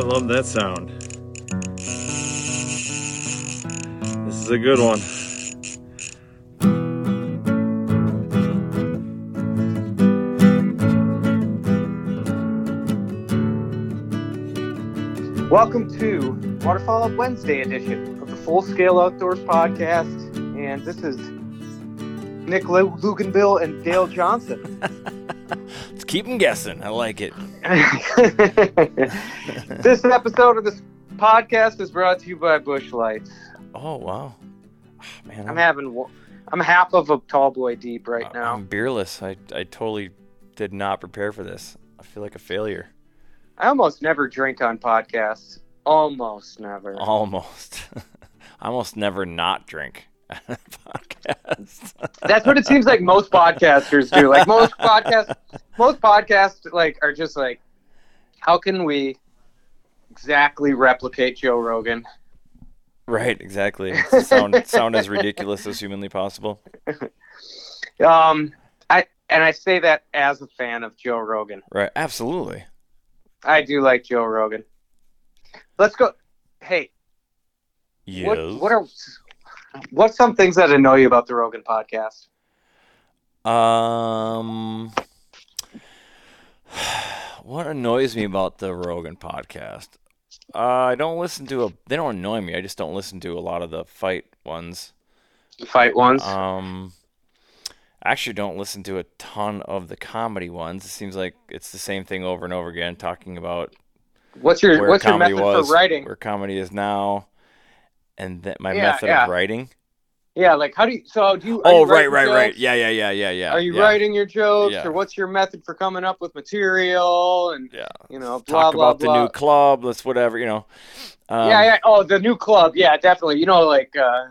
I love that sound. This is a good one. Welcome to Waterfowl Up Wednesday edition of the Full Scale Outdoors podcast. And this is Nick Lu- Luganville and Dale Johnson. Let's keep them guessing. I like it. this episode of this podcast is brought to you by Busch Lights. Oh wow, Ah, man, I'm having, I'm half of a tall boy deep right I- now. I'm beerless. I I totally did not prepare for this. I feel like a failure. I almost never drink on podcasts. Almost never. Almost. I almost never not drink podcast. That's what it seems like most podcasters do. Like most podcasts, most podcasts like are just like, how can we exactly replicate Joe Rogan? right, exactly. Sound sound as ridiculous as humanly possible. Um, I and I say that as a fan of Joe Rogan. Right, absolutely. I do like Joe Rogan. Let's go. Hey, Yes. what what are what's some things that annoy you about the Rogan podcast? Um, what annoys me about the Rogan podcast? Uh, I don't listen to a. They don't annoy me. I just don't listen to a lot of the fight ones. The fight ones. Um, I actually don't listen to a ton of the comedy ones. It seems like it's the same thing over and over again, talking about what's your what's your method was, for writing? where comedy is now, and that my Yeah, method yeah. of writing. Yeah, like how do you? So do you? Oh, you right, right, right. Yeah, yeah, yeah, yeah, yeah. Are you yeah, writing your jokes, or what's your method for coming up with material? And Yeah. you know, blah Talk blah about blah. the new club. Let's whatever you know. Um, yeah, yeah. Oh, the new club. Yeah, definitely. You know, like uh,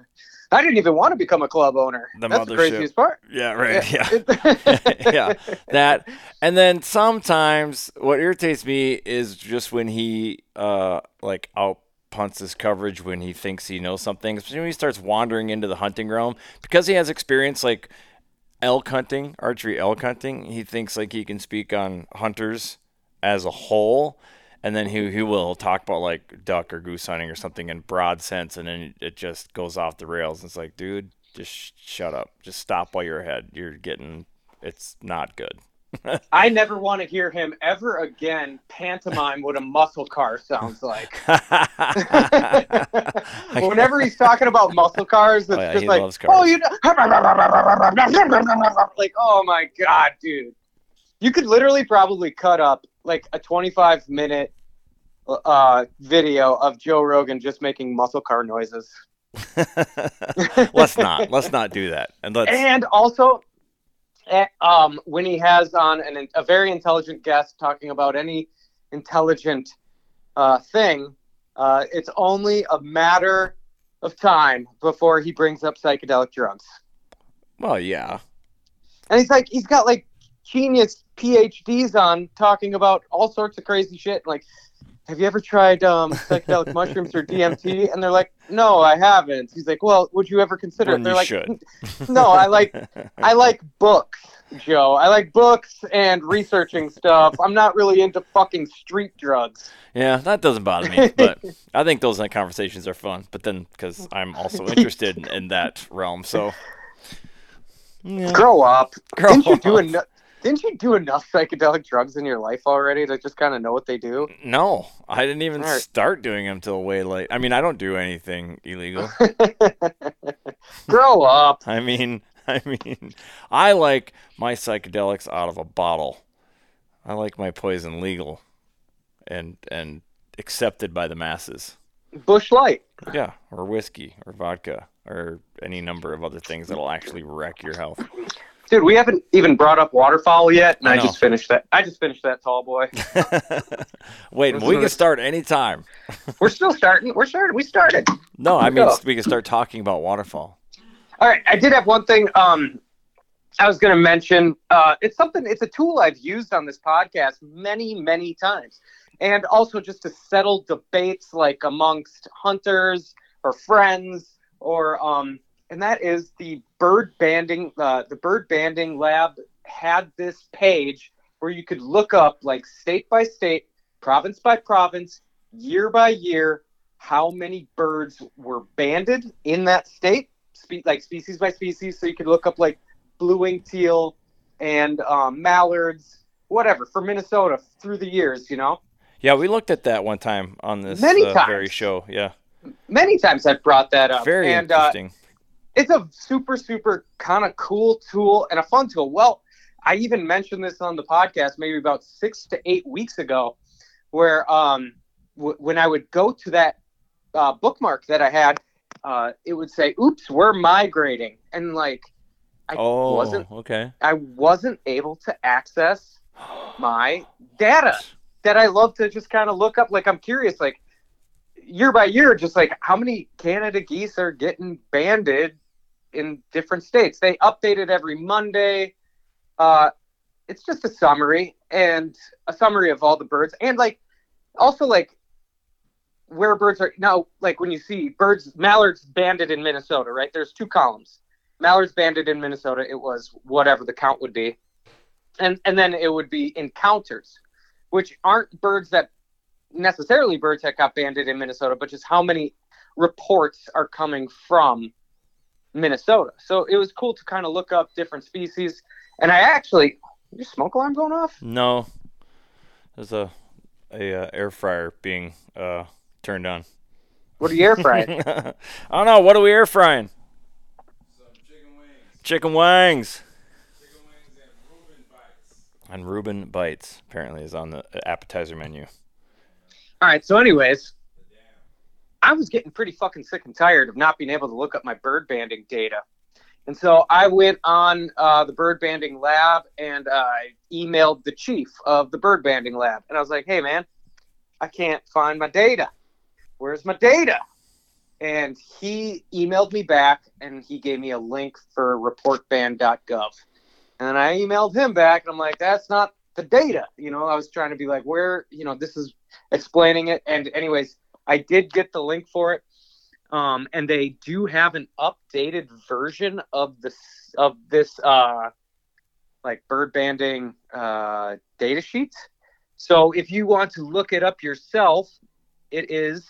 I didn't even want to become a club owner. The That's the craziest part. Yeah, right. Yeah. Yeah. yeah, that. And then sometimes what irritates me is just when he uh like out punts his coverage when he thinks he knows something, especially when he starts wandering into the hunting realm because he has experience like elk hunting, archery elk hunting. He thinks like he can speak on hunters as a whole. And then he he will talk about like duck or goose hunting or something in broad sense, and then it just goes off the rails. It's like, dude, just sh- shut up. Just stop while you're ahead. You're getting, it's not good. I never want to hear him ever again pantomime what a muscle car sounds like. Whenever he's talking about muscle cars, it's Oh, yeah, just like, cars. oh, you know, like, oh my god, dude, you could literally probably cut up like a 25 minute uh, video of Joe Rogan just making muscle car noises. let's not. Let's not do that. And let's. And also, um, when he has on an, a very intelligent guest talking about any intelligent uh, thing, uh, it's only a matter of time before he brings up psychedelic drugs. Well, yeah. And he's like, he's got like genius PhDs on talking about all sorts of crazy shit. Like, have you ever tried um, psychedelic mushrooms or DMT? And they're like, no, I haven't. He's like, well, would you ever consider it? They're you like, should. no, I like, I like books, Joe. I like books and researching stuff. I'm not really into fucking street drugs. Yeah, that doesn't bother me, but I think those conversations are fun. But then, because I'm also interested in, in that realm, so yeah. Grow up. Grow didn't you do up. Didn't you do enough psychedelic drugs in your life already to just kind of know what they do? no, I didn't even Alright. start doing them till way late. I mean, I don't do anything illegal. Grow up. I mean, I mean, I like my psychedelics out of a bottle. I like my poison legal, and and accepted by the masses. Busch Light. Yeah, or whiskey, or vodka, or any number of other things that'll actually wreck your health. Dude, we haven't even brought up waterfowl yet, and I I, just finished that. I just finished that tall boy. Wait, we can start anytime. We're still starting. We're starting. We started. No, I mean go. we can start talking about waterfowl. All right, I did have one thing. Um, I was going to mention. Uh, it's something. It's a tool I've used on this podcast many, many times, and also just to settle debates like amongst hunters or friends, or um, and that is the bird banding. Uh, the bird banding lab had this page where you could look up like state by state, province by province, year by year, how many birds were banded in that state spe- like species by species, so you could look up like blue-winged teal and um, mallards, whatever, for Minnesota through the years. You know, Yeah, we looked at that one time on this Many uh, times. very show. Yeah, many times I've brought that up, very and uh, interesting. It's a super, super kind of cool tool and a fun tool. Well, I even mentioned this on the podcast maybe about six to eight weeks ago, where um, w- when I would go to that uh, bookmark that I had, uh, it would say, "Oops, we're migrating," and like I oh, wasn't okay. I wasn't able to access my data that I love to just kind of look up. Like I'm curious, like year by year, just like how many Canada geese are getting banded in different states. They update it every Monday. Uh, it's just a summary and a summary of all the birds, and like also like where birds are now. Like when you see birds, mallards banded in Minnesota, right? There's two columns. Mallards banded in Minnesota. It was whatever the count would be, and and then it would be encounters, which aren't birds that necessarily birds that got banded in Minnesota, but just how many reports are coming from Minnesota. So it was cool to kind of look up different species. And I actually, your smoke alarm going off? No, there's a a uh, air fryer being uh, turned on. What are you air frying? I don't know. What are we air frying? Chicken wings. Chicken wings. Chicken wings and Reuben bites apparently is on the appetizer menu. All right. So, anyways, I was getting pretty fucking sick and tired of not being able to look up my bird banding data. And so I went on uh, the bird banding lab and I emailed the chief of the bird banding lab. And I was like, hey, man, I can't find my data. Where's my data? And he emailed me back and he gave me a link for reportband.gov. And I emailed him back and I'm like, that's not the data. You know, I was trying to be like, where, you know, this is explaining it. And, anyways, I did get the link for it. Um, and they do have an updated version of this of this uh, like bird banding uh, data sheet. So if you want to look it up yourself, it is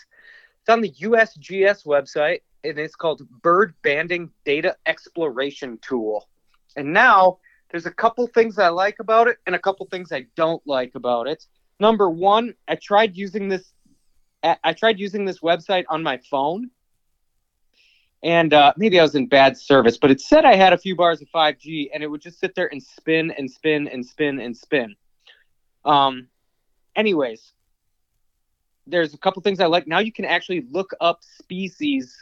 it's on the USGS website and it's called Bird Banding Data Exploration Tool. And now there's a couple things I like about it and a couple things I don't like about it. Number one, I tried using this. I tried using this website on my phone, and uh, maybe I was in bad service, but it said I had a few bars of 5G, and it would just sit there and spin and spin and spin and spin. Um, anyways, there's a couple things I like. Now you can actually look up species.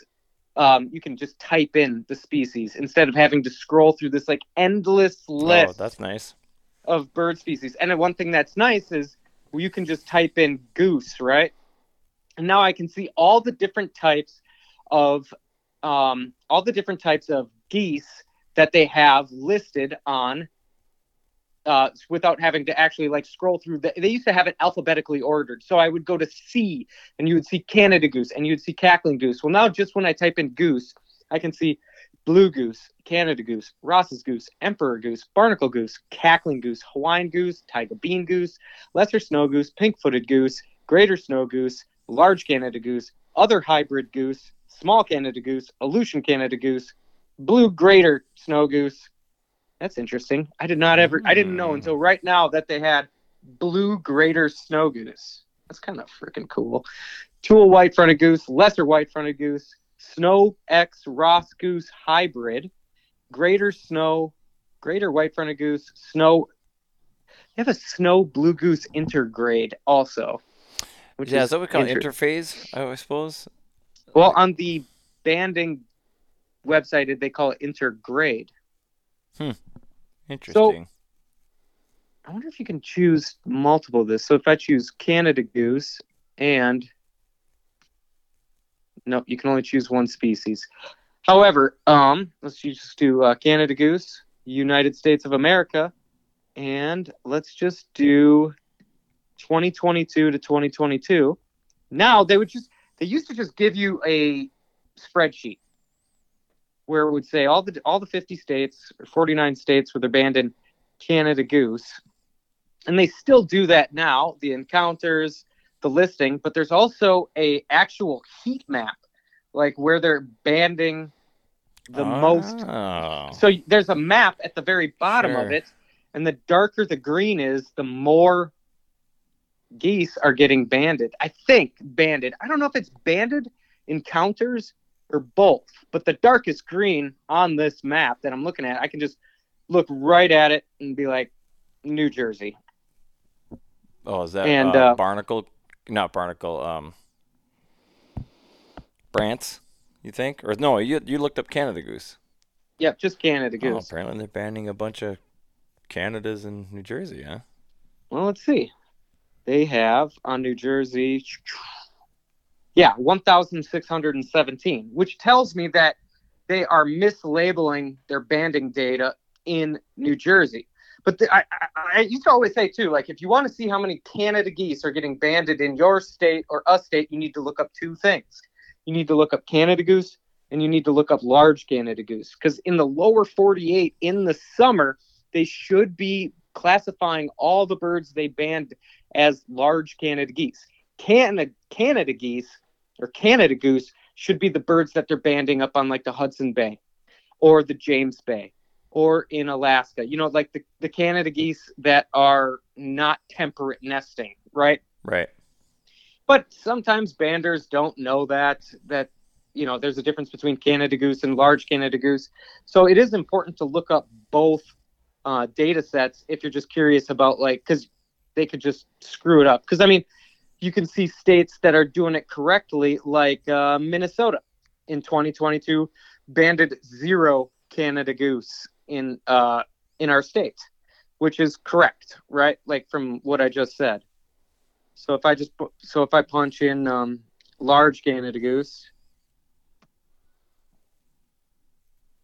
Um, you can just type in the species instead of having to scroll through this like endless list Oh, that's nice. of bird species. And one thing that's nice is you can just type in goose, right? And now I can see all the different types of um, all the different types of geese that they have listed on uh, without having to actually like scroll through the they used to have it alphabetically ordered. So i would go to c and you would see canada goose and you would see cackling goose. Well now just when i type in goose i can see blue goose canada goose ross's goose emperor goose barnacle goose cackling goose hawaiian goose taiga bean goose lesser snow goose pink-footed goose greater snow goose large canada goose other hybrid goose small canada goose aleutian canada goose blue greater snow goose that's interesting. I did not ever. I didn't know Hmm. until right now that they had blue greater snow goose. That's kind of freaking cool. Tule white fronted goose, lesser white fronted goose, snow X Ross goose hybrid, greater snow, greater white fronted goose, snow. They have a snow blue goose intergrade also. Which yeah, is that what we call inter- interphase? I suppose. Well, on the banding website, they call it intergrade. Hmm. Interesting. So, I wonder if you can choose multiple of this. So if I choose Canada goose and no, you can only choose one species. However, um, let's just do uh, Canada goose, United States of America, and let's just do 2022 to 2022. Now they would just they used to just give you a spreadsheet where it would say all the all the 50 states or 49 states where they're banned in Canada goose. And they still do that now, the encounters, the listing, but there's also a actual heat map, like where they're banding the ah. most. Oh. So there's a map at the very bottom of it, and the darker the green is, the more geese are getting banded. I think banded. I don't know if it's banded encounters or both, but the darkest green on this map that I'm looking at, I can just look right at it and be like, New Jersey. Oh, is that And, uh, uh, barnacle? Not barnacle. Um, Brants, you think? Or no? You you looked up Canada goose. Yep, just Canada Oh, goose. apparently they're banning a bunch of Canadas in New Jersey, huh? Well, let's see. They have on New Jersey, yeah, 1,617, which tells me that they are mislabeling their banding data in New Jersey. But the, I, I, I used to always say too, like if you want to see how many Canada geese are getting banded in your state or a state, you need to look up two things. You need to look up Canada goose and you need to look up large Canada goose because in the lower 48 in the summer, they should be classifying all the birds they banned as large Canada geese. Canada Canada geese or Canada goose should be the birds that they're banding up on like the Hudson Bay or the James Bay or in Alaska. You know, like the, the Canada geese that are not temperate nesting, right? Right. But sometimes banders don't know that that you know there's a difference between Canada goose and large Canada goose. So it is important to look up both uh, data sets if you're just curious about like because they could just screw it up. Because I mean, you can see states that are doing it correctly, like uh, Minnesota in 2022 banded zero Canada goose in uh, in our state, which is correct, right? Like from what I just said. So if I just so if I punch in um, large Canada goose,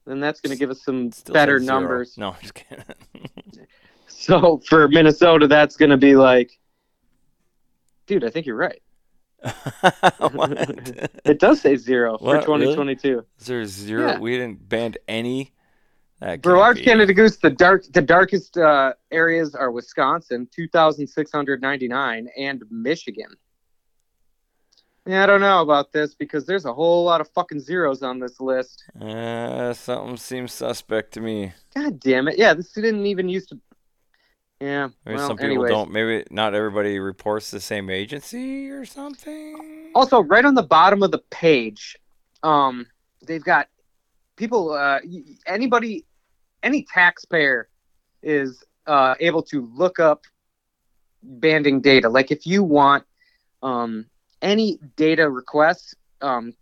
then that's going to give us some Still better numbers. No, I'm just kidding. So for Minnesota, that's going to be like, dude, I think you're right. It does say zero for What, really? 2022. Is there zero? Yeah. We didn't ban any. For large be. Canada goose, the dark the darkest uh, areas are Wisconsin, 2,699, and Michigan. Yeah, I don't know about this because there's a whole lot of fucking zeros on this list. Uh, something seems suspect to me. God damn it! Yeah, this didn't even used to. Yeah. Maybe well, some people anyways. don't. Maybe not everybody reports the same agency or something. Also, right on the bottom of the page, um, they've got people. Uh, anybody, any taxpayer is uh, able to look up banding data. Like if you want um, any data requests, um,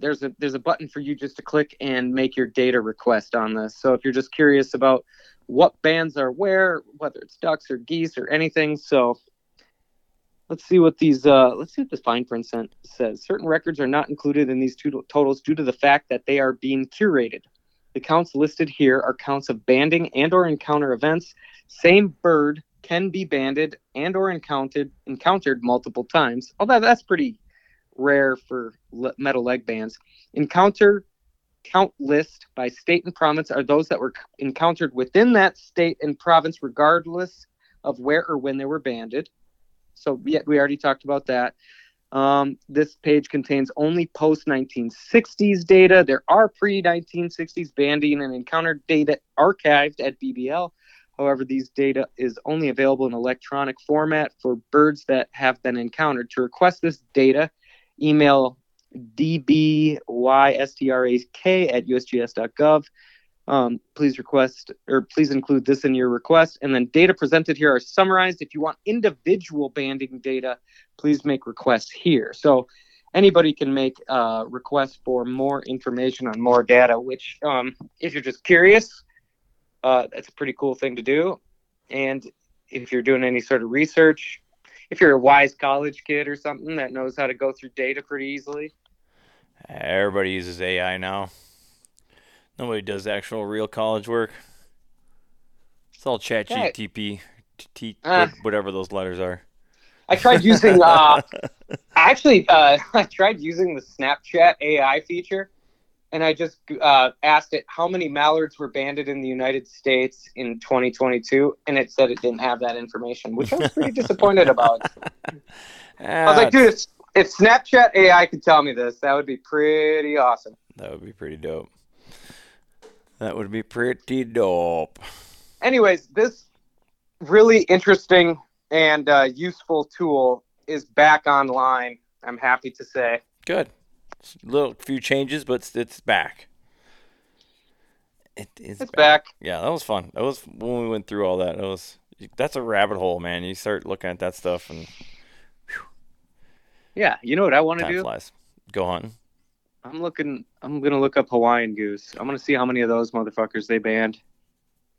there's a there's a button for you just to click and make your data request on this. So if you're just curious about what bands are where, whether it's ducks or geese or anything, so let's see what these uh, let's see what this fine print says. Certain records are not included in these two totals due to the fact that they are being curated. The counts listed here are counts of banding and or encounter events. Same bird can be banded and or encountered encountered multiple times. Although that's pretty rare for metal leg bands. Encounter count list by state and province are those that were encountered within that state and province, regardless of where or when they were banded. So yeah, we already talked about that. Um, this page contains only post 1960s data. There are pre 1960s banding and encounter data archived at BBL. However, these data is only available in electronic format for birds that have been encountered. To request this data, email dbystrak at usgs.gov. Um, please request or please include this in your request. And then data presented here are summarized. If you want individual banding data, please make requests here. So anybody can make uh, requests for more information on more data, which, um, if you're just curious, uh, that's a pretty cool thing to do. And if you're doing any sort of research, if you're a wise college kid or something that knows how to go through data pretty easily. Everybody uses AI now. Nobody does actual real college work. It's all chat GTP, t- uh, whatever those letters are. I tried using, uh, actually, uh, I tried using the Snapchat AI feature and I just uh, asked it how many mallards were banded in the United States in 2022, and it said it didn't have that information, which I was pretty disappointed about. I was like, dude, if, if Snapchat AI could tell me this, that would be pretty awesome. That would be pretty dope. That would be pretty dope. Anyways, this really interesting and uh, useful tool is back online. I'm happy to say. Good little few changes, but it's, it's back. It is it's back. back. Yeah, that was fun. That was when we went through all that. That was that's a rabbit hole, man. You start looking at that stuff and. Whew. Yeah, you know what I want to do? Flies. Go hunting. I'm looking. I'm gonna look up Hawaiian goose. I'm gonna see how many of those motherfuckers they banned.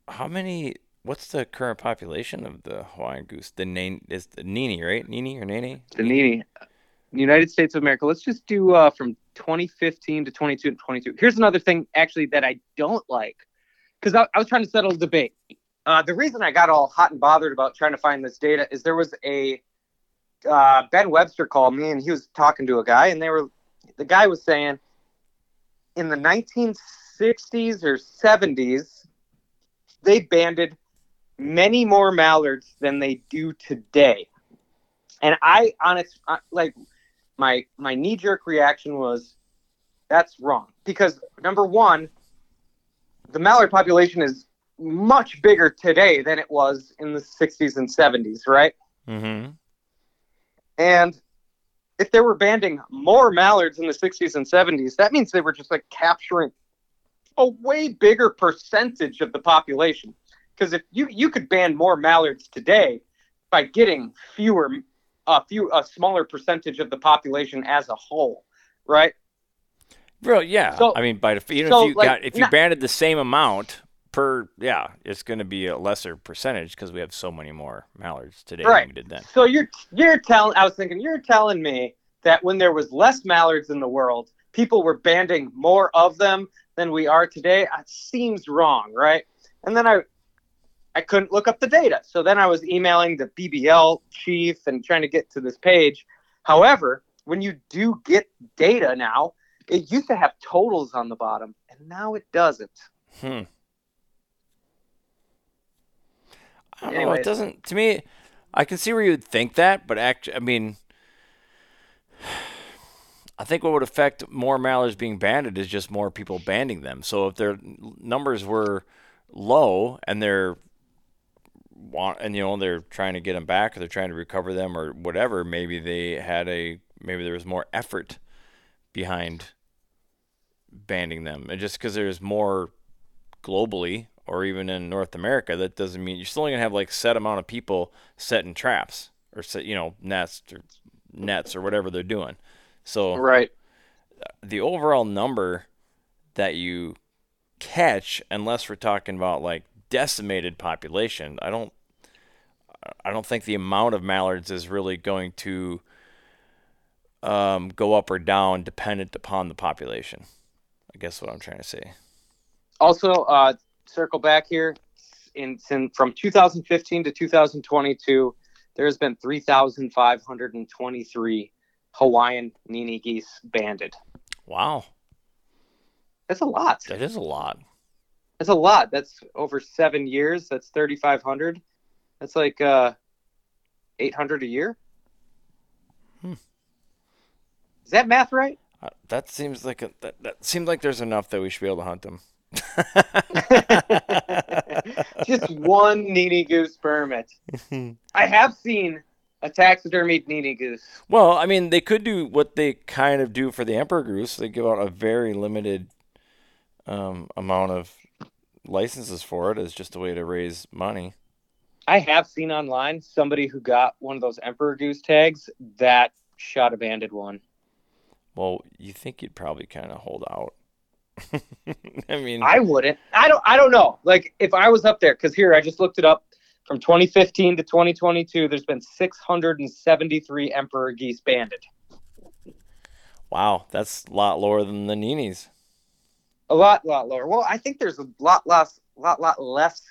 How many? What's the current population of the Hawaiian goose? The name is the Nini, right? Nini or Nene? The Nini. United States of America. Let's just do uh, from 2015 to 22 and 22. Here's another thing, actually, that I don't like, because I, I, was trying to settle a debate. Uh, the reason I got all hot and bothered about trying to find this data is there was a uh, Ben Webster called me and he was talking to a guy, and they were the guy was saying in the 1960s or 70s they banded many more mallards than they do today. And I, honest, like my my knee jerk reaction was that's wrong because number one, the mallard population is much bigger today than it was in the 60s and 70s, right? Mm-hmm. And if they were banding more mallards in the 60s and 70s, that means they were just like capturing a way bigger percentage of the population. Because if you you could ban more mallards today by getting fewer a few a smaller percentage of the population as a whole, right? Bro, yeah. So, I mean, by even so, if you like, got if you not, banded the same amount per, yeah, it's going to be a lesser percentage because we have so many more mallards today right. than we did then. So you're you're telling I was thinking you're telling me that when there was less mallards in the world, people were banding more of them than we are today. It seems wrong, right? And then I I couldn't look up the data. So then I was emailing the BBL chief and trying to get to this page. However, when you do get data now, it used to have totals on the bottom, and now it doesn't. Hmm. I don't Anyways. know. It doesn't. To me, I can see where you would think that, but actually, I mean, I think what would affect more mallards being banded is just more people banding them. So if their numbers were low and they're want and you know they're trying to get them back or they're trying to recover them or whatever maybe they had a maybe there was more effort behind banding them and just because there's more globally or even in north america that doesn't mean you're still going to have like set amount of people setting traps or set you know nets or nets or whatever they're doing. So Right. the overall number that you catch, unless we're talking about like decimated population, I don't, I don't think the amount of mallards is really going to um, go up or down dependent upon the population. I guess what I'm trying to say. Also, uh, circle back here. In, in from 2015 to 2022, there's been 3,523 Hawaiian Nini geese banded. Wow, That's a lot. that is a lot. That's a lot. That's over seven years. That's 3,500. That's like uh, 800 a year. Hmm. Is that math right? Uh, that seems like a, that, that seems like there's enough that we should be able to hunt them. Just one Nini goose permit. I have seen a taxidermied Nini goose. Well, I mean, they could do what they kind of do for the emperor goose. They give out a very limited um, amount of licenses for it as just a way to raise money. I have seen online somebody who got one of those emperor goose tags that shot a banded one. Well, you think you'd probably kind of hold out. I mean, I wouldn't. I don't. I don't know. Like if I was up there, because here I just looked it up. From 2015 to 2022, there's been 673 emperor geese banded. wow, that's a lot lower than the Ninis. A lot, lot lower. Well, I think there's a lot less, lot, lot less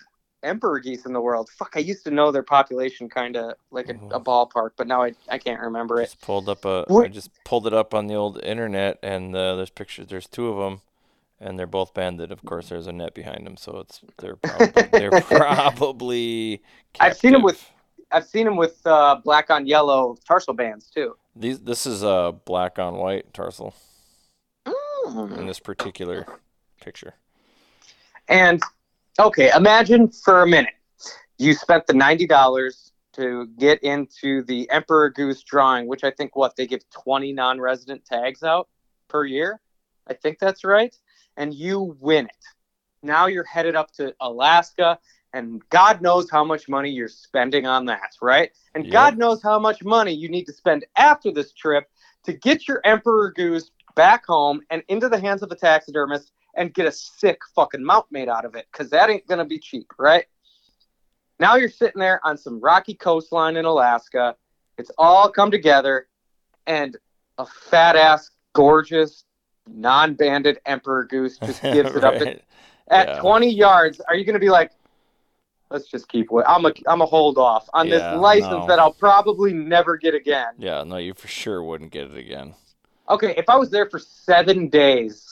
emperor geese in the world. Fuck, I used to know their population kind of like a, a ballpark, but now I, I can't remember it. Just pulled up a. I What- just pulled it up on the old internet, and uh, there's pictures. There's two of them, and they're both banded. Of course, there's a net behind them, so it's they're probably they're probably. I've seen 'em with- I've seen them with uh, black on yellow tarsal bands too. these. This is a black on white tarsal in Mm. this particular picture. And okay, imagine for a minute you spent the ninety dollars to get into the Emperor Goose drawing, which I think what they give twenty non-resident tags out per year. I think that's right, and you win it. Now you're headed up to Alaska, and God knows how much money you're spending on that, right? And Yep. God knows how much money you need to spend after this trip to get your Emperor Goose back home and into the hands of a taxidermist and get a sick fucking mount made out of it because that ain't gonna be cheap, right? Now you're sitting there on some rocky coastline in Alaska. It's all come together, and a fat ass, gorgeous, non-banded emperor goose just gives it up at, at Yeah. 20 yards. Are you gonna be like, let's just keep? wa- I'm a I'm a hold off on Yeah, this license no. that I'll probably never get again. Yeah, no, you for sure wouldn't get it again. Okay, if I was there for seven days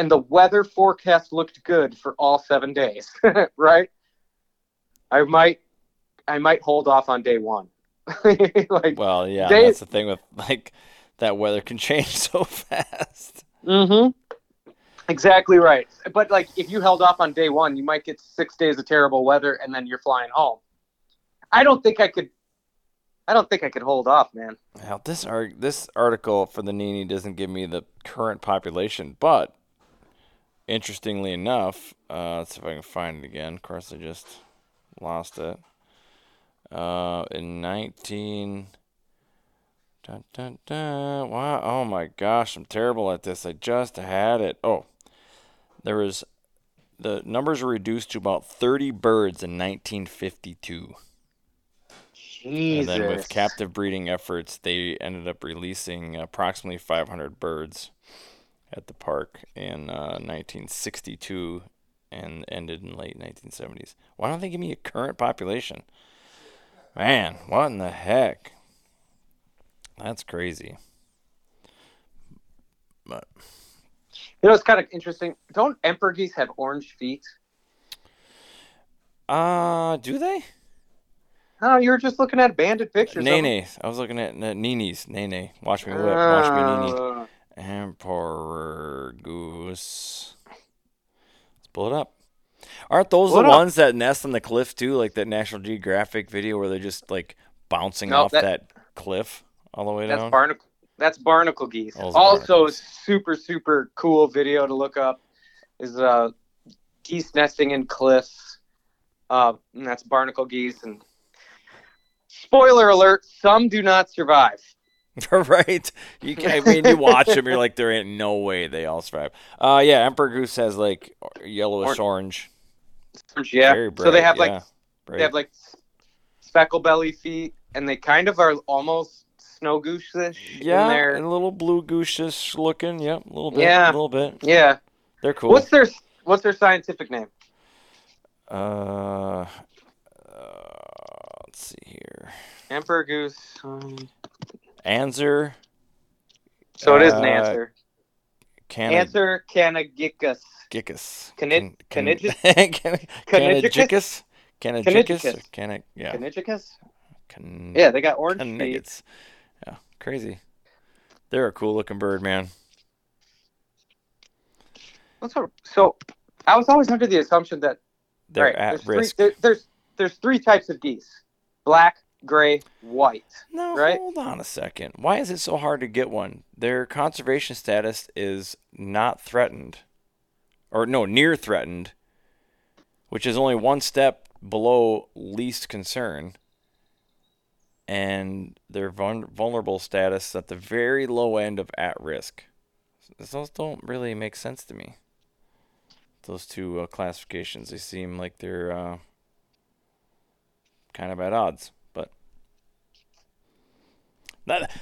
and the weather forecast looked good for all seven days, right? I might I might hold off on day one. like Well, yeah, They- that's the thing with like that weather can change so fast. mm-hmm. Exactly right. But like if you held off on day one, you might get six days of terrible weather and then you're flying home. I don't think I could I don't think I could hold off, man. Now, this ar- this article for the Nini doesn't give me the current population, but interestingly enough, uh, let's see if I can find it again. Of course, I just lost it. Uh, in 19. Dun, dun, dun. Wow. Oh my gosh, I'm terrible at this. I just had it. Oh, there was. The numbers were reduced to about 30 birds in 1952. Jesus. And then with captive breeding efforts, they ended up releasing approximately 500 birds at the park in uh, 1962 and ended in late 1970s. Why don't they give me a current population? Man, what in the heck? That's crazy. But You know, it's kind of interesting. Don't emperor geese have orange feet? uh, do they? Oh, you were just looking at banded pictures. Nene. I was looking at uh, Nini's. Nene. Watch me whip. Watch me Nini. Emperor Goose. Let's pull it up. Aren't those the it up. ones that nest on the cliff too? Like that National Geographic video where they're just like bouncing No, off that- that, cliff all the way That's down? barnacle. That's barnacle geese. Those also, barnacles. super super cool video to look up is uh, geese nesting in cliffs. Uh, and that's barnacle geese. And spoiler alert: some do not survive. right? You can, I mean, you watch them, you're like, there ain't no way they all survive. Uh, yeah, Emperor Goose has like yellowish orange. Yeah. Very so they bright, have like yeah, they have like speckle belly feet, and they kind of are almost snow goose-ish yeah, and a little blue goose-ish looking. Yep, a little bit. Yeah. a little bit. yeah. They're cool. What's their what's their scientific name? uh, uh, let's see here. Emperor goose. um, Anser. so it is an Uh, Anser. Can Anser Canagicus. Gickus. Canid-. Canidicus? Canidicus. Canidicus. Canidicus. Yeah. Canagicus? Can- Yeah, they got orange feet. Yeah, crazy. They're a cool looking bird, man. What's so I was always under the assumption that They're right, at there's risk. Three, there, there's there's three types of geese: black, gray, white. no, right? hold on a second. Why is it so hard to get one? Their conservation status is not threatened, or no, near threatened, which is only one step below least concern. And their vul- vulnerable status at the very low end of at risk. Those don't really make sense to me. Those two uh, classifications, they seem like they're uh, kind of at odds.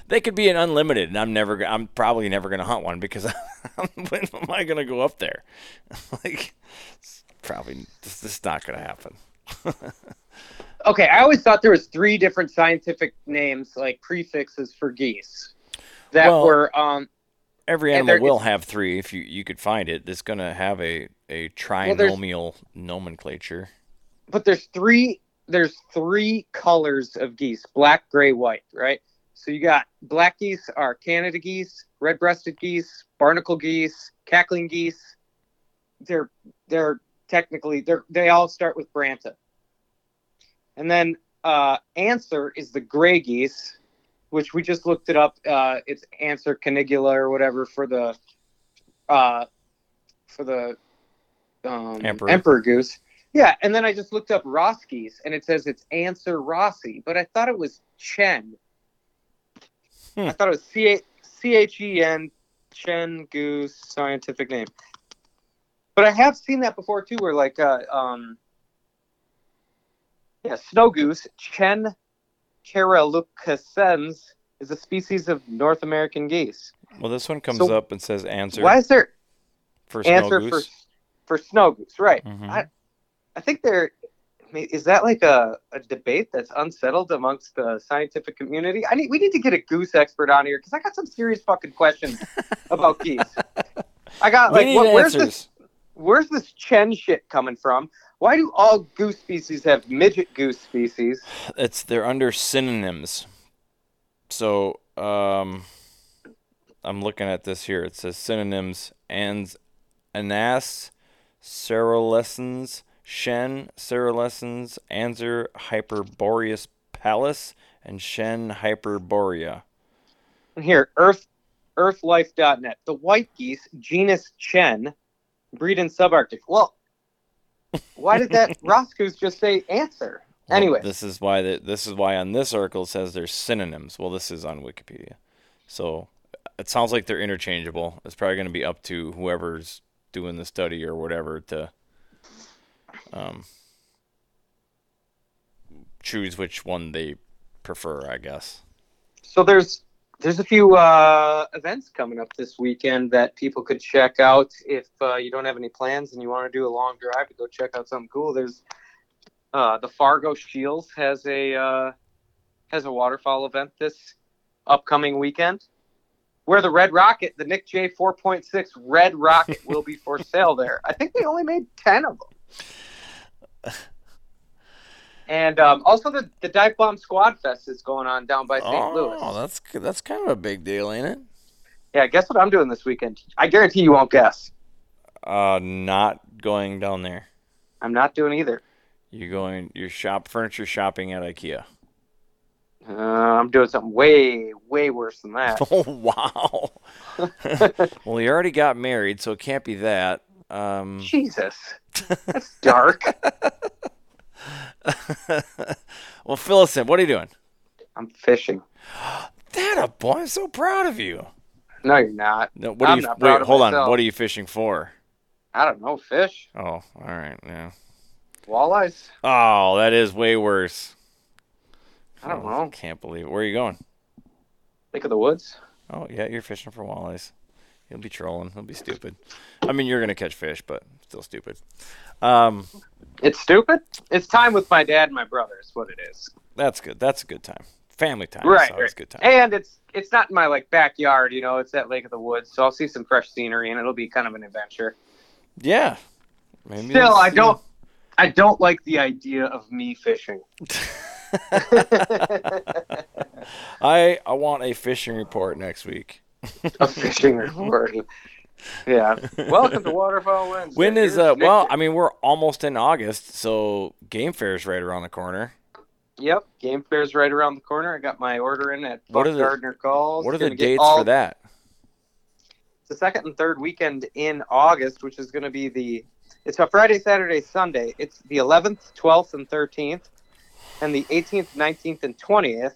They could be an unlimited, and I'm never, I'm probably never going to hunt one because when am I going to go up there? like, it's probably this, this is not going to happen. Okay, I always thought there was three different scientific names, like prefixes for geese, that Well- were um. Every animal will have three if you you could find it. It's going to have a a trinomial nomenclature. But there's three. There's three colors of geese: black, gray, white. Right. So you got black geese are Canada geese, red-breasted geese, barnacle geese, cackling geese. They're they're technically they're they all start with Branta. And then uh, Anser is the gray geese, which we just looked it up. Uh, it's Anser canigula or whatever for the uh, for the um, Emperor. emperor. goose. Yeah, and then I just looked up Ross geese, and it says it's Anser rossii, but I thought it was Chen. Hmm. I thought it was C A C H E N Chen goose scientific name. But I have seen that before too, where like uh, um, yeah, snow goose Chen caerulescens is a species of North American geese. Well, this one comes So- up and says Anser Why is there for snow Anser goose. for for snow goose? Right. Mhm. I I think mean, is that like a, a debate that's unsettled amongst the scientific community? I need we need to get a goose expert on here because I got some serious fucking questions about geese. I got like what, where's answers. this where's this Chen shit coming from? Why do all goose species have midget goose species? It's they're under synonyms. So um, I'm looking at this here. It says synonyms and anas, caerulescens, Chen, caerulescens, Anser, hyperboreus palus, and Chen hyperborea. Here, Earth earthlife.net. The white geese, genus Chen, breed in subarctic. Well, why did that Ross goose just say answer? Well, Anyway. this is why the, this is why on this article it says there's synonyms. Well, this is on Wikipedia, so it sounds like they're interchangeable. It's probably going to be up to whoever's doing the study or whatever to um, choose which one they prefer. I guess. So there's there's a few uh, events coming up this weekend that people could check out if uh, you don't have any plans and you want to do a long drive to go check out something cool. There's uh, the Fargo Shields has a uh, has a waterfowl event this upcoming weekend. Where the Red Rocket, the Nick J 4.6 Red Rocket, will be for sale there. I think they only made ten of them. And um, also the the Dive Bomb Squad Fest is going on down by St. Louis. Oh, that's that's kind of a big deal, ain't it? Yeah, guess what I'm doing this weekend? I guarantee you won't guess. Uh, not going down there. I'm not doing either. You're going. You're shop furniture shopping at IKEA. Uh, I'm doing something way, way worse than that. Oh wow. well, you already got married, so it can't be that. Um, Jesus, that's dark. well, fill us in. What are you doing? I'm fishing. that a boy. I'm so proud of you. No, you're not. No, what are I'm you? not proud Wait, hold on. What are you fishing for? I don't know. Fish, Oh, all right. Yeah. walleyes. Oh, that is way worse. I don't Oh, know. Can't believe it. Where are you going? Think of the woods. Oh, yeah, you're fishing for walleyes. You'll be trolling. He'll be stupid. I mean, you're gonna catch fish, but still stupid. Um, It's stupid. It's time with my dad and my brother. Is what it is. that's good. That's a good time. Family time. Right, It's right. good time. And it's it's not in my like backyard. You know, it's at Lake of the Woods, so I'll see some fresh scenery, and it'll be kind of an adventure. Yeah. Maybe Still, I don't. I don't like the idea of me fishing. I I want a fishing report next week. a fishing report. Yeah. Welcome to Waterfowl Wednesday. When is Here's uh? Well, I mean, we're almost in August, so Game Fair's right around the corner. Yep, game fair's right around the corner. I got my order in at What Buck are the- Gardner Calls. What are the dates all- for that? The second and third weekend in August, which is going to be the. It's a Friday, Saturday, Sunday. It's the 11th, 12th, and 13th, and the 18th, 19th, and 20th.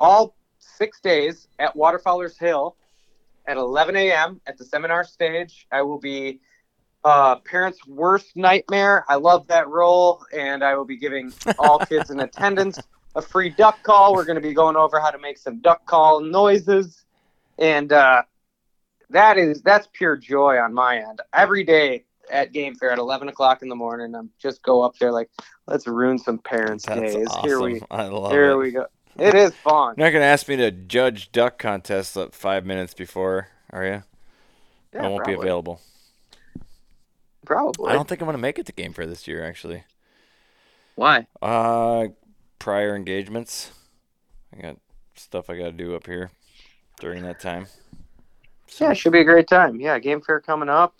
All six days at Waterfowlers Hill at 11 a.m. at the seminar stage. I will be uh, parents' worst nightmare. I love that role, and I will be giving all kids in attendance a free duck call. We're going to be going over how to make some duck call noises, and uh, that is that's pure joy on my end. Every day at Game Fair at 11 o'clock in the morning, I'm just go up there like, let's ruin some parents' That's days. awesome. Here we I love here it. we go. It is fun. You're not gonna ask me to judge duck contests like five minutes before, are you? Yeah, I won't be available. Probably. I don't think I'm gonna make it to Game Fair this year. Actually, Why? uh, prior engagements. I got stuff I gotta do up here during that time. So, Yeah, it should be a great time. Yeah, Game Fair coming up.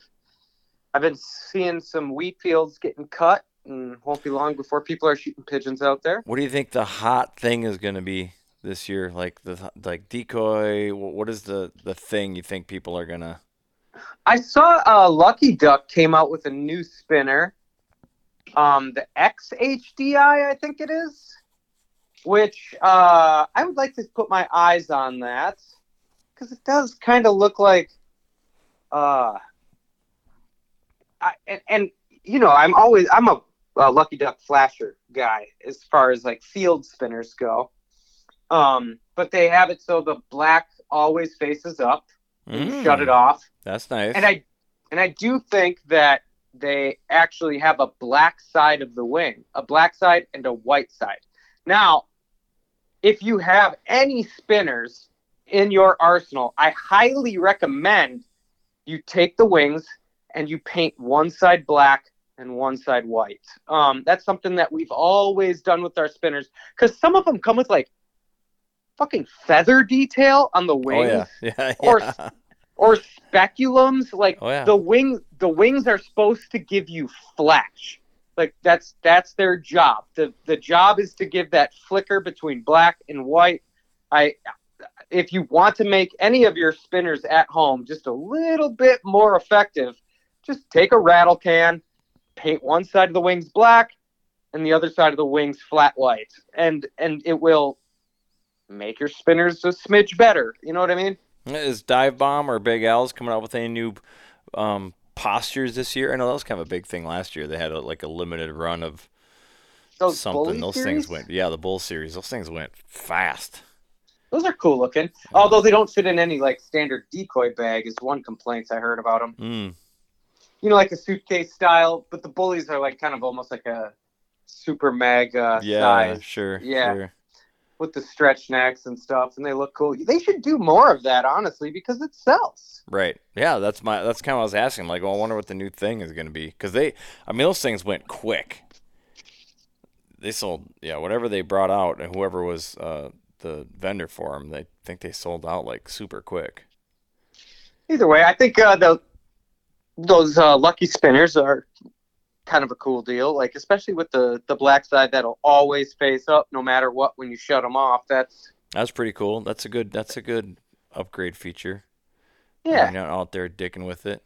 I've been seeing some wheat fields getting cut, and won't be long before people are shooting pigeons out there. What do you think the hot thing is gonna be this year? Like the like decoy. What is the the thing you think people are gonna? I saw uh, Lucky Duck came out with a new spinner, um, the XHDI, I think it is, which uh, I would like to put my eyes on that because it does kind of look like, uh, I, and, and you know, I'm always I'm a, a Lucky Duck flasher guy as far as like field spinners go, um, but they have it so the black always faces up. You shut Mm, it off. That's nice. And I and I do think that they actually have a black side of the wing, a black side and a white side. Now, if you have any spinners in your arsenal, I highly recommend you take the wings and you paint one side black and one side white. Um, that's something that we've always done with our spinners because some of them come with like fucking feather detail on the oh wings yeah, yeah, Or- yeah. or speculums. Like Oh the wing, the wings are supposed to give you flash. Like that's that's their job. the The job is to give that flicker between black and white. I, if you want to make any of your spinners at home just a little bit more effective, just take a rattle can, paint one side of the wings black, and the other side of the wings flat white, and and it will make your spinners a smidge better. You know what I mean? Is Dive Bomb or Big Al's coming out with any new um, postures this year? I know that was kind of a big thing last year. They had a, like a limited run of Those something. Those series? things went, yeah, the Bull series. Those things went fast. Those are cool looking. Although they don't fit in any like standard decoy bag is one complaint I heard about them. Mm. You know, like a suitcase style, but the bullies are like kind of almost like a super mag uh, Yeah, size sure. Yeah. sure. with the stretch necks and stuff, and they look cool. They should do more of that, honestly, because it sells. Right. Yeah, that's my. That's kind of what I was asking. Like, well, I wonder what the new thing is going to be because they. I mean, those things went quick. They sold, yeah, whatever they brought out, and whoever was uh, the vendor for them, they think they sold out like super quick. Either way, I think uh, the those uh, lucky spinners are kind of a cool deal. Like especially with the the black side that'll always face up no matter what when you shut them off. That's That's pretty cool. That's a good. That's a good upgrade feature. yeah. You're not out there dicking with it.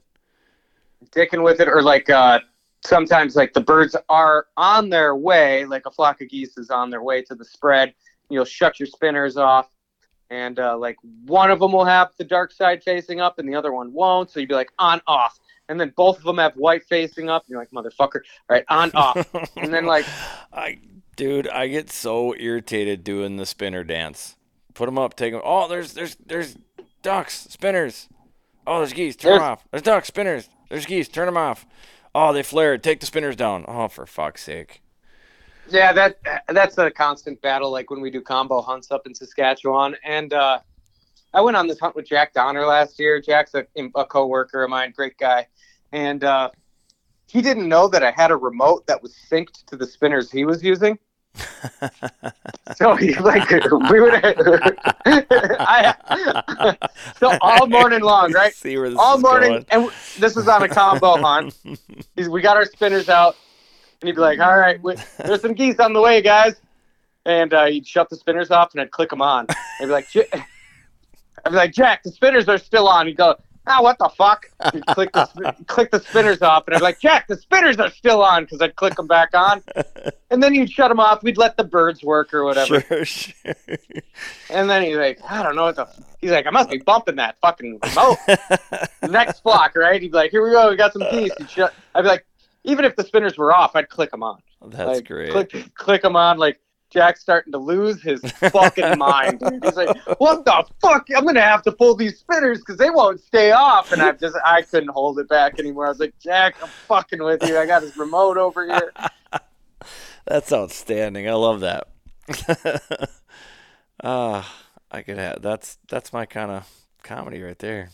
dicking with it, or like uh, sometimes like the birds are on their way, like a flock of geese is on their way to the spread. You'll shut your spinners off, and uh, like one of them will have the dark side facing up and the other one won't. So you'd be like on off, and then both of them have white facing up. And you're like motherfucker, all right, on off, and then like I, dude, I get so irritated doing the spinner dance. Put them up, take them. Oh, there's there's there's ducks, spinners. Oh, there's geese. Turn them off. There's ducks, spinners. There's geese. Turn them off. Oh, they flared. Take the spinners down. Oh, for fuck's sake. yeah, that that's a constant battle. Like when we do combo hunts up in Saskatchewan, and uh, I went on this hunt with Jack Donner last year. Jack's a, a coworker of mine, great guy, and uh, he didn't know that I had a remote that was synced to the spinners he was using. So he like we would I so all morning long, right? See where this All is morning, going. and this was on a combo hunt. We got our spinners out, and he'd be like, "All right, wait, there's some geese on the way, guys." And uh, he'd shut the spinners off, and I'd click them on. I'd be like, "Ja- "I'd be like, Jack, the spinners are still on." He'd go, "Ah, what the fuck?" He'd click the click the spinners off, and I'd be like, "Jack, the spinners are still on," because I'd click them back on, and then he'd shut them off. We'd let the birds work or whatever. Sure, sure. And then he's like, I don't know what the. He's like, I must be bumping that fucking remote. Next block, right? He'd be like, Here we go, we got some. He'd shut. I'd be like, even if the spinners were off, I'd click them on. That's like, great. Click, click them on. Like Jack's starting to lose his fucking mind. He's like, What the fuck? I'm gonna have to pull these spinners because they won't stay off. And I just, I couldn't hold it back anymore. I was like, Jack, I'm fucking with you. I got his remote over here. That's outstanding. I love that. Ah, I could have. That's that's my kind of comedy right there.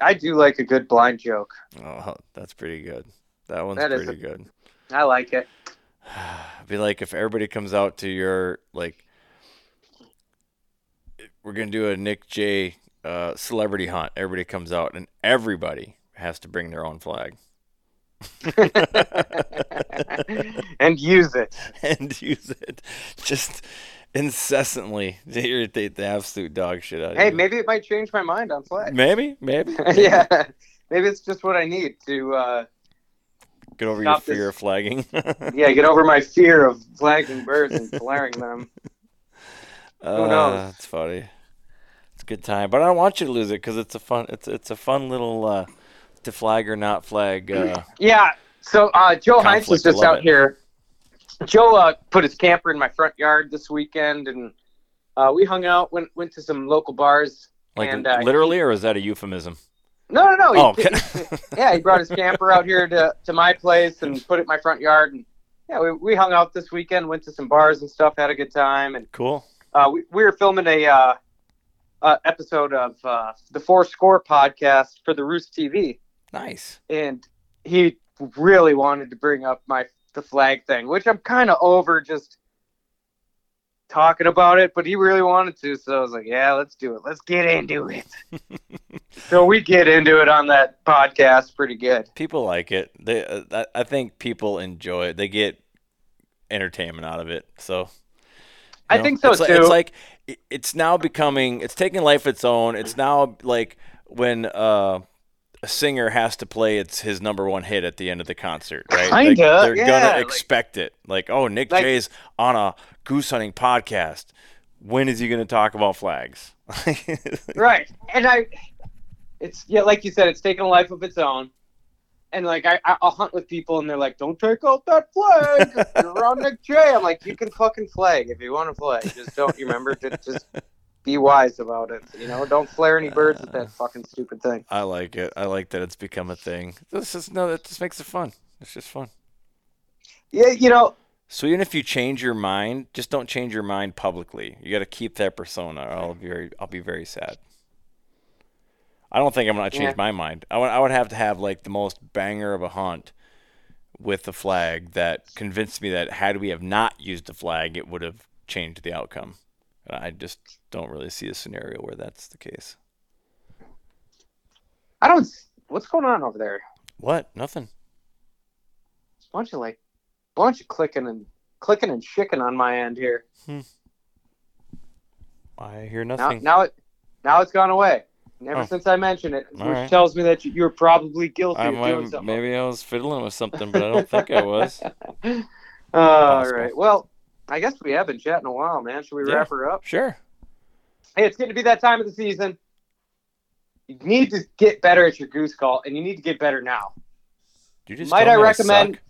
I do like a good blind joke. Oh, that's pretty good. That one's That pretty good. I like it. Be like if everybody comes out to your like, we're gonna do a Nick J uh, celebrity hunt. Everybody comes out, and everybody has to bring their own flag and use it. and use it just incessantly to irritate the absolute dog shit out of Hey, you. maybe it might change my mind on flag. maybe, maybe, yeah, maybe it's just what I need to, uh, get over your this. fear of flagging. yeah, get over my fear of flagging birds and flaring them. Uh, knows? That's funny. It's a good time, but I don't want you to lose it because it's a fun. It's it's a fun little uh, to flag or not flag. Uh, Yeah. So uh, Joe Heinz was just out it. here. Joe uh, put his camper in my front yard this weekend, and uh, we hung out. went went to some local bars. like and uh, literally, or is that a euphemism? No, no, no. He, Oh, okay. he- yeah, he brought his camper out here to, to my place and put it in my front yard. And yeah, we, we hung out this weekend, went to some bars and stuff, had a good time. And Cool. uh, we, we were filming a uh, uh, episode of uh, the Four Score podcast for the Roost TV, Nice. and he really wanted to bring up my the flag thing, which I'm kind of over just talking about it, but he really wanted to, so I was like, yeah, let's do it. Let's get into it. so we get into it on that podcast pretty good. People like it. They, uh, I- think people enjoy it. They get entertainment out of it. So. I know, think so, it's like, too. It's like it's now becoming. It's taking life its own. It's now like when uh, a singer has to play its his number one hit at the end of the concert, right? Kinda, they're yeah, gonna like- expect it. Like, oh, Nick Like- Jay's on a goose hunting podcast. When is he going to talk about flags? right and i it's yeah like you said it's taken a life of its own and like I, I- I'll hunt with people and they're like, "Don't take out that flag. You're on Nick J." I'm like, "You can fucking flag if you want to flag. Just don't you remember to just be wise about it. You know, don't flare any birds with that fucking stupid thing." I like it. I like that it's become a thing. This is no, that just makes it fun. It's just fun. Yeah, you know, So even if you change your mind, just don't change your mind publicly. You got to keep that persona. Or I'll be very, I'll be very sad. I don't think I'm gonna change Yeah. my mind. I would, I would have to have like the most banger of a hunt with the flag that convinced me that had we have not used the flag, it would have changed the outcome. And I just don't really see a scenario where that's the case. I don't. What's going on over there? What? Nothing. A bunch of like, bunch of clicking and clicking and shicking on my end here. Hmm. I hear Now, nothing. now it, now it's gone away. Ever Oh. since I mentioned it, which right. tells me that you- you're probably guilty I of doing something. maybe I was fiddling with something, but I don't think I was. All Possible. right. Well, I guess we have been chatting a while, man. Should we Yeah. wrap her up? Sure. hey, it's getting to be that time of the season. You need to get better at your goose call, and you need to get better now. You just Might I recommend?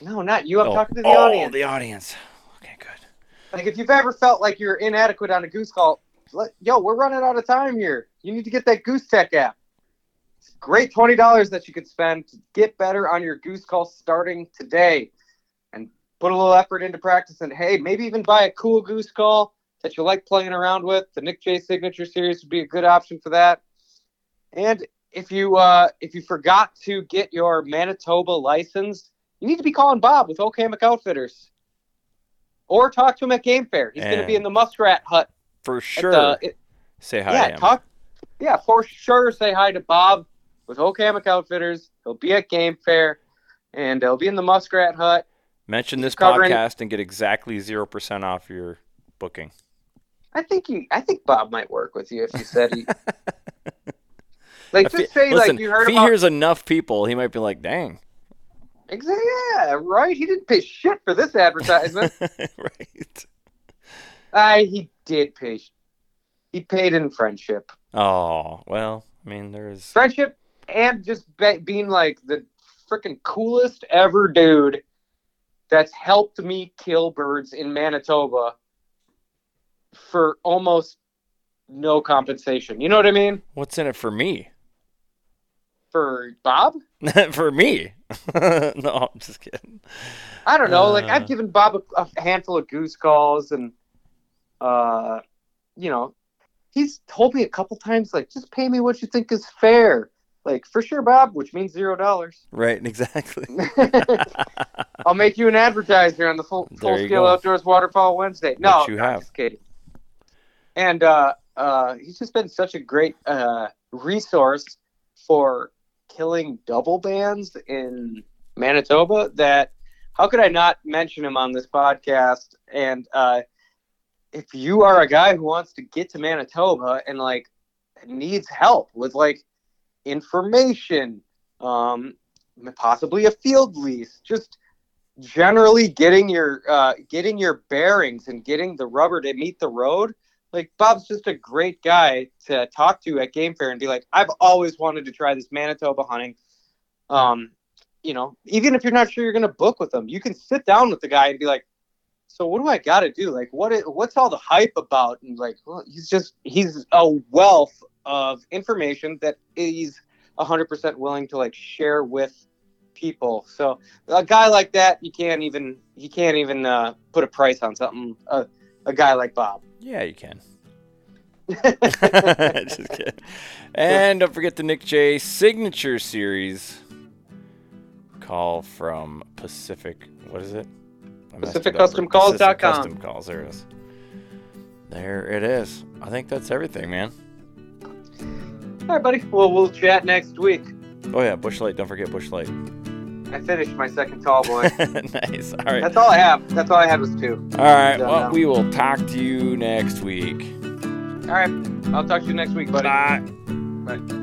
suck? No, not you. I'm oh. talking to the oh, audience. the audience. Okay, good. Like if you've ever felt like you're inadequate on a goose call, yo, we're running out of time here. You need to get that Goose Tech app. It's a great twenty dollars that you could spend to get better on your goose call starting today, and put a little effort into practice. And hey, maybe even buy a cool goose call that you like playing around with. The Nick J Signature Series would be a good option for that. And if you uh, if you forgot to get your Manitoba license, you need to be calling Bob with Okamic Outfitters, or talk to him at Game Fair. He's going to be in the Muskrat Hut. For sure. the- it- Say hi yeah, to him. talk. Yeah, for sure. Say hi to Bob with Okamic Outfitters. He'll be at Game Fair, and he'll be in the Muskrat Hut. Mention this covering- podcast and get exactly zero percent off your booking. I think he. I think Bob might work with you if you said he. like just he- say listen, like you heard if he about. hears enough people, he might be like, "Dang, Exactly. Yeah, right. He didn't pay shit for this advertisement. right?" I he did pay. He paid in friendship, Oh well, I mean, there's friendship, and just be, being like the freaking coolest ever dude that's helped me kill birds in Manitoba for almost no compensation. You know what I mean? what's in it for me? For Bob, for me? no, I'm just kidding. I don't know. like Uh. I've given Bob a, a handful of goose calls, and uh, you know, he's told me a couple times like, just pay me what you think is fair. Like for sure, Bob, which means zero dollars. Right, exactly. I'll make you an advertiser on the full full scale go. outdoors waterfowl Wednesday. No, Which you no, have. just kidding. And uh, uh, he's just been such a great uh, resource for killing double bands in Manitoba that how could I not mention him on this podcast? And uh, if you are a guy who wants to get to Manitoba and like needs help with like information, um, possibly a field lease, just generally getting your uh, getting your bearings and getting the rubber to meet the road. Like Bob's just a great guy to talk to at Game Fair and be like, I've always wanted to try this Manitoba hunting. Um, you know, even if you're not sure you're going to book with them, you can sit down with the guy and be like, so what do I got to do? Like, what? i- what's all the hype about? And like, well, he's just he's a wealth of information that he's 100% willing to like share with people. So a guy like that, you can't even you can't even uh, put a price on something. Uh, a guy like Bob. Yeah, you can. Just kidding. And don't forget the Nick J signature series. Call from Pacific. What is it? PacificCustomCalls.com. Pacific Custom Calls. There it is. There it is. I think that's everything, man. All right, buddy. Well, we'll chat next week. Oh yeah, Busch Light. Don't forget Busch Light. I finished my second tall boy. nice. All right. That's all I have. That's all I had was two. All right. Well, now. we will talk to you next week. All right. I'll talk to you next week, buddy. Bye. Bye.